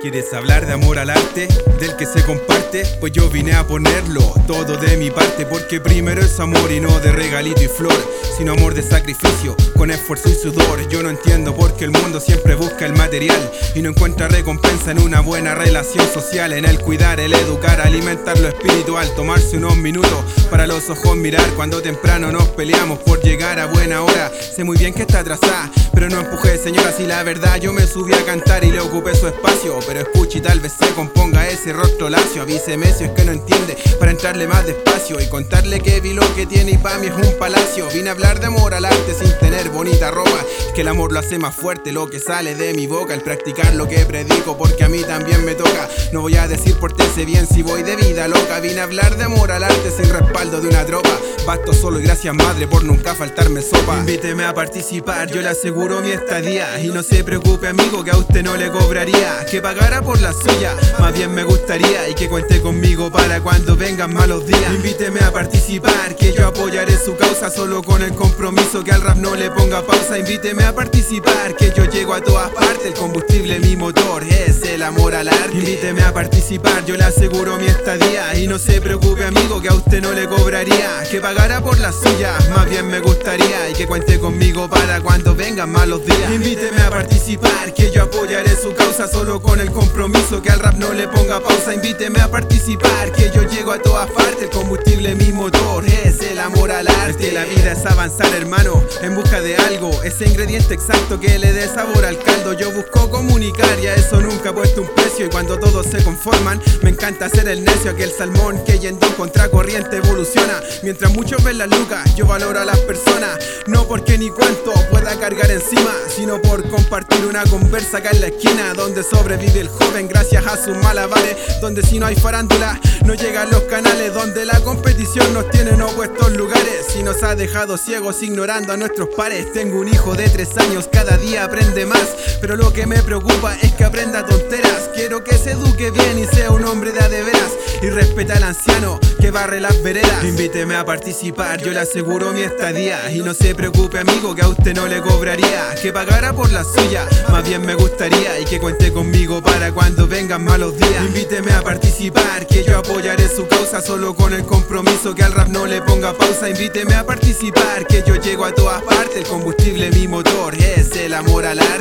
¿Quieres hablar de amor al arte? Del que se comparte? Pues yo vine a ponerlo todo de mi parte Porque primero es amor y no de regalito y flor Sino amor de sacrificio, con esfuerzo y sudor Yo no entiendo por qué el mundo siempre busca el material Y no encuentra recompensa en una buena relación social En el cuidar, el educar, alimentar lo espiritual Tomarse unos minutos para los ojos mirar Cuando temprano nos peleamos por llegar a buena hora Sé muy bien que está atrasada, pero no empujé señora Si la verdad yo me subí a cantar y le ocupé su espacio pero escuche y tal vez se componga ese rostro lacio. Avíseme si es que no entiende para entrarle más despacio y contarle que vi lo que tiene y pa' mí es un palacio. Vine a hablar de amor al arte sin tener bonita ropa. que el amor lo hace más fuerte lo que sale de mi boca. El practicar lo que predico porque a mí también me toca. No voy a decir por ese bien si voy de vida loca. Vine a hablar de amor al arte sin respaldo de una tropa. Basto solo y gracias madre por nunca faltarme sopa. Invíteme a participar, yo le aseguro mi estadía. Y no se preocupe amigo que a usted no le cobraría. Que pagar por la suya. Más bien me gustaría y que cuente conmigo para cuando vengan malos días. Invíteme a participar, que yo apoyaré su causa solo con el compromiso que al rap no le ponga pausa. Invíteme a participar, que yo llego a todas partes. El combustible, mi motor es el amor al arte. Invíteme a participar, yo le aseguro mi estadía. Y no se preocupe, amigo, que a usted no le cobraría. Que pagara por la suya, más bien me gustaría y que cuente conmigo para cuando vengan malos días. Invíteme a participar, que yo apoyaré su causa solo con el compromiso que al rap no le ponga pausa, invíteme a participar, que yo llego a todas partes, el combustible mi motor es el amor al arte. La vida es avanzar, hermano, en busca de algo, ese ingrediente exacto que le dé sabor al caldo. Yo busco comunicar y a eso nunca he puesto un precio. Y cuando todos se conforman, me encanta ser el necio, que el salmón que yendo contra corriente evoluciona. Mientras muchos ven la lucas, yo valoro a las personas, no porque ni cuánto pueda cargar encima, sino por compartir una conversa acá en la esquina donde sobrevive el joven gracias a sus malabares. Donde si no hay farándula, no llegan los canales. Donde la competición nos tiene en opuestos lugares. Si nos ha dejado ciegos ignorando a nuestros pares. Tengo un hijo de tres años, cada día aprende más. Pero lo que me preocupa es que aprenda tonteras. Quiero que se eduque bien y sea un hombre de a de veras. Y respeta al anciano que barre las veredas. Invíteme a participar, yo le aseguro mi estadía. Y no se preocupe, amigo, que a usted no le cobraría. Que pagara por la suya, más bien me gustaría. Y que cuente conmigo para cuando vengan malos días. Invíteme a participar, que yo apoyaré su causa solo con el compromiso que al rap no le ponga pausa. Invíteme a participar, que yo llego a todas partes. El combustible, mi motor es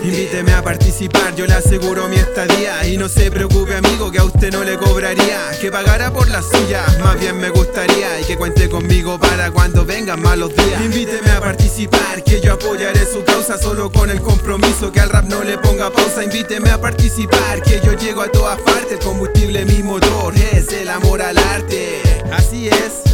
Invíteme a participar, yo le aseguro mi estadía. Y no se preocupe, amigo, que a usted no le cobraría. Que pagara por la suya, más bien me gustaría. Y que cuente conmigo para cuando vengan malos días. Invíteme a participar, que yo apoyaré su causa solo con el compromiso que al rap no le ponga pausa. Invíteme a participar, que yo llego a todas partes. El combustible, mi motor es el amor al arte. Así es.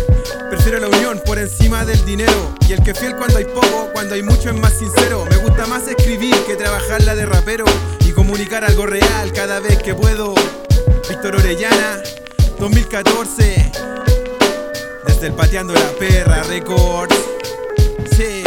Prefiero la unión por encima del dinero. Y el que fiel cuando hay poco, cuando hay mucho es más sincero. Me gusta más escribir que trabajarla de rapero. Y comunicar algo real cada vez que puedo. Víctor Orellana, 2014. Desde el Pateando la Perra Records. Sí.